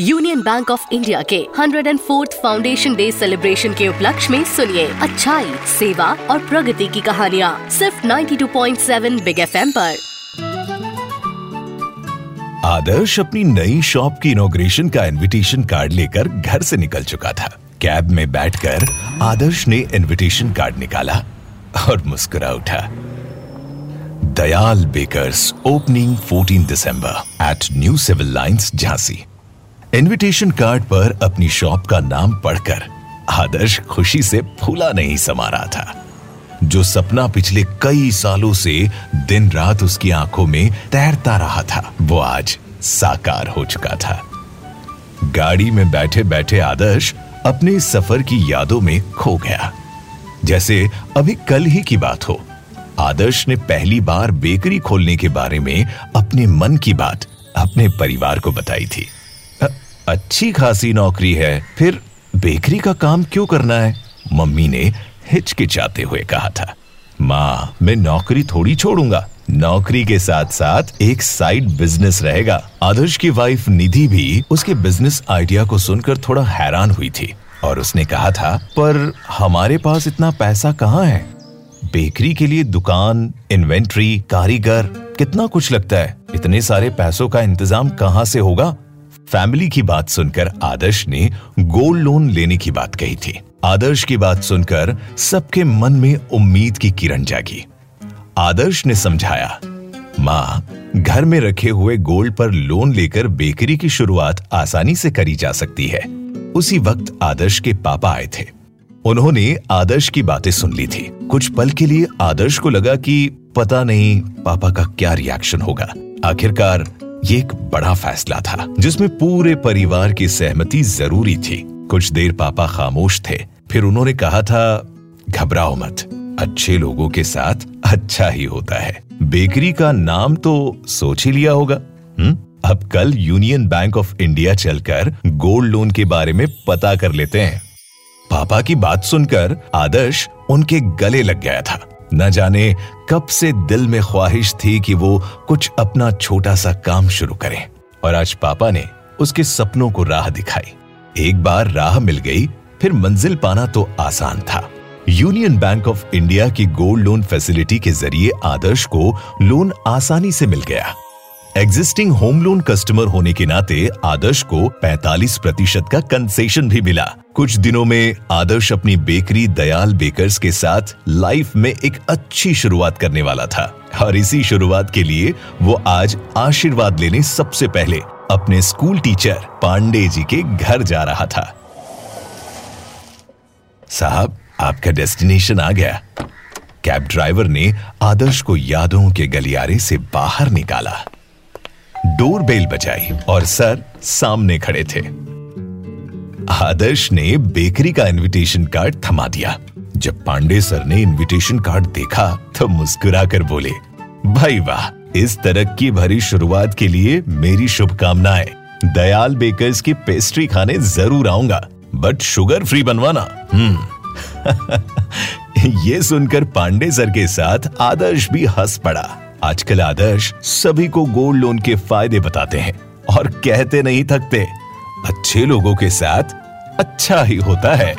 Union Bank of India के 104th foundation day celebration के उपलक्ष्य में सुनिए अच्छाई, सेवा और प्रगति की कहानियाँ, सिर्फ़ 92.7 बिग एफएम पर। आदर्श अपनी नई शॉप की इनोग्रेशन का इनविटेशन कार्ड लेकर घर से निकल चुका था। कैब में बैठकर आदर्श ने इनविटेशन कार्ड निकाला और मुस्कुरा उठा। Dayal Bakers opening 14 December at New Civil Lines Jhansi. Invitation card पर अपनी शॉप का नाम पढ़कर आदर्श खुशी से फूला नहीं समा रहा था। जो सपना पिछले कई सालों से दिन रात उसकी आँखों में तैरता रहा था, वो आज साकार हो चुका था। गाड़ी में बैठे बैठे आदर्श अपने सफ़र की यादों में खो गया। जैसे अभी कल ही की बात हो, आदर्श ने पहली बार बेकरी खोलने के बारे में अपने मन की बात अपने परिवार को बताई थी। अच्छी खासी नौकरी है। फिर बेकरी का काम क्यों करना है? मम्मी ने हिचकिचाते हुए कहा था। माँ, मैं नौकरी थोड़ी छोड़ूँगा। नौकरी के साथ साथ एक साइड बिज़नेस रहेगा। आदर्श की वाइफ निधि भी उसके बिज़नेस आइडिया को सुनकर थोड़ा हैरान हुई थी और उसने कहा था, पर हमारे पास इतना पैसा कहाँ है? बेकरी के लिए दुकान, इन्वेंट्री, कारीगर, कितना कुछ लगता है? इतने सारे पैसों का इंतज़ाम कहाँ से होगा? फैमिली की बात सुनकर आदर्श ने गोल्ड लोन लेने की बात कही थी। आदर्श की बात सुनकर सबके मन में उम्मीद की किरण जागी। आदर्श ने समझाया, माँ, घर में रखे हुए गोल्ड पर लोन लेकर बेकरी की शुरुआत आसानी से करी जा सकती है। उसी वक्त आदर्श के पापा आए थे। उन्होंने आदर्श की बातें सुन ली थी। कुछ पल के लिए आदर्श को लगा कि पता नहीं पापा का क्या रिएक्शन होगा। आखिरकार ये एक बड़ा फैसला था, जिसमें पूरे परिवार की सहमति ज़रूरी थी। कुछ देर पापा खामोश थे, फिर उन्होंने कहा था, घबराओ मत, अच्छे लोगों के साथ अच्छा ही होता है। बेकरी का नाम तो सोच ही लिया होगा हुँ? अब कल यूनियन बैंक ऑफ़ इंडिया चलकर गोल्ड लोन के बारे में पता कर लेते हैं। पापा की बात सुनकर आदर्श उनके गले लग गया था। न जाने कब से दिल में ख्वाहिश थी कि वो कुछ अपना छोटा सा काम शुरू करें। और आज पापा ने उसके सपनों को राह दिखाई। एक बार राह मिल गई, फिर मंजिल पाना तो आसान था। यूनियन बैंक ऑफ़ इंडिया की गोल्ड लोन फैसिलिटी के ज़रिए आदर्श को लोन आसानी से मिल गया। एग्जिस्टिंग होम लोन कस्टमर होने के नाते आदर्श को 45 प्रतिशत का कंसेशन भी मिला। कुछ दिनों में आदर्श अपनी बेकरी दयाल बेकर्स के साथ लाइफ में एक अच्छी शुरुआत करने वाला था। और इसी शुरुआत के लिए वो आज आशीर्वाद लेने सबसे पहले अपने स्कूल टीचर पांडे जी के घर जा रहा था। साहब, आपका डेस्टिनेशन आ गया। कैब ड्राइवर ने आदर्श को यादों के गलियारे से बाहर निकाला। डोर बेल बजाई और सर सामने खड़े थे। आदर्श ने बेकरी का इनविटेशन कार्ड थमा दिया। जब पांडे सर ने इनविटेशन कार्ड देखा तो मुस्कुरा कर बोले, भाई वाह, इस तरक्की भरी शुरुआत के लिए मेरी शुभकामनाएँ। दयाल बेकर्स की पेस्ट्री खाने ज़रूर आऊँगा बट शुगर फ्री बनवाना। हम्म। ये सुनकर पांडे सर के साथ आदर्श भी हंस पड़ा। आजकल आदर्श सभी को गोल्ड लोन के फ़ायदे बताते हैं और कहते नहीं थकते। अच्छे लोगों के साथ अच्छा ही होता है।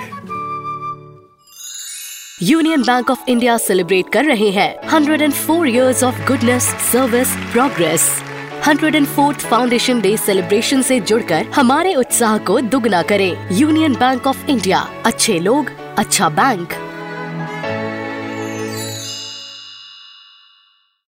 Union Bank of India celebrate कर रहे हैं। 104 years of goodness service progress 104th foundation day celebration से जुड़कर हमारे उत्साह को दुगना करें। यूनियन बैंक ऑफ़ इंडिया अच्छे लोग अच्छा बैंक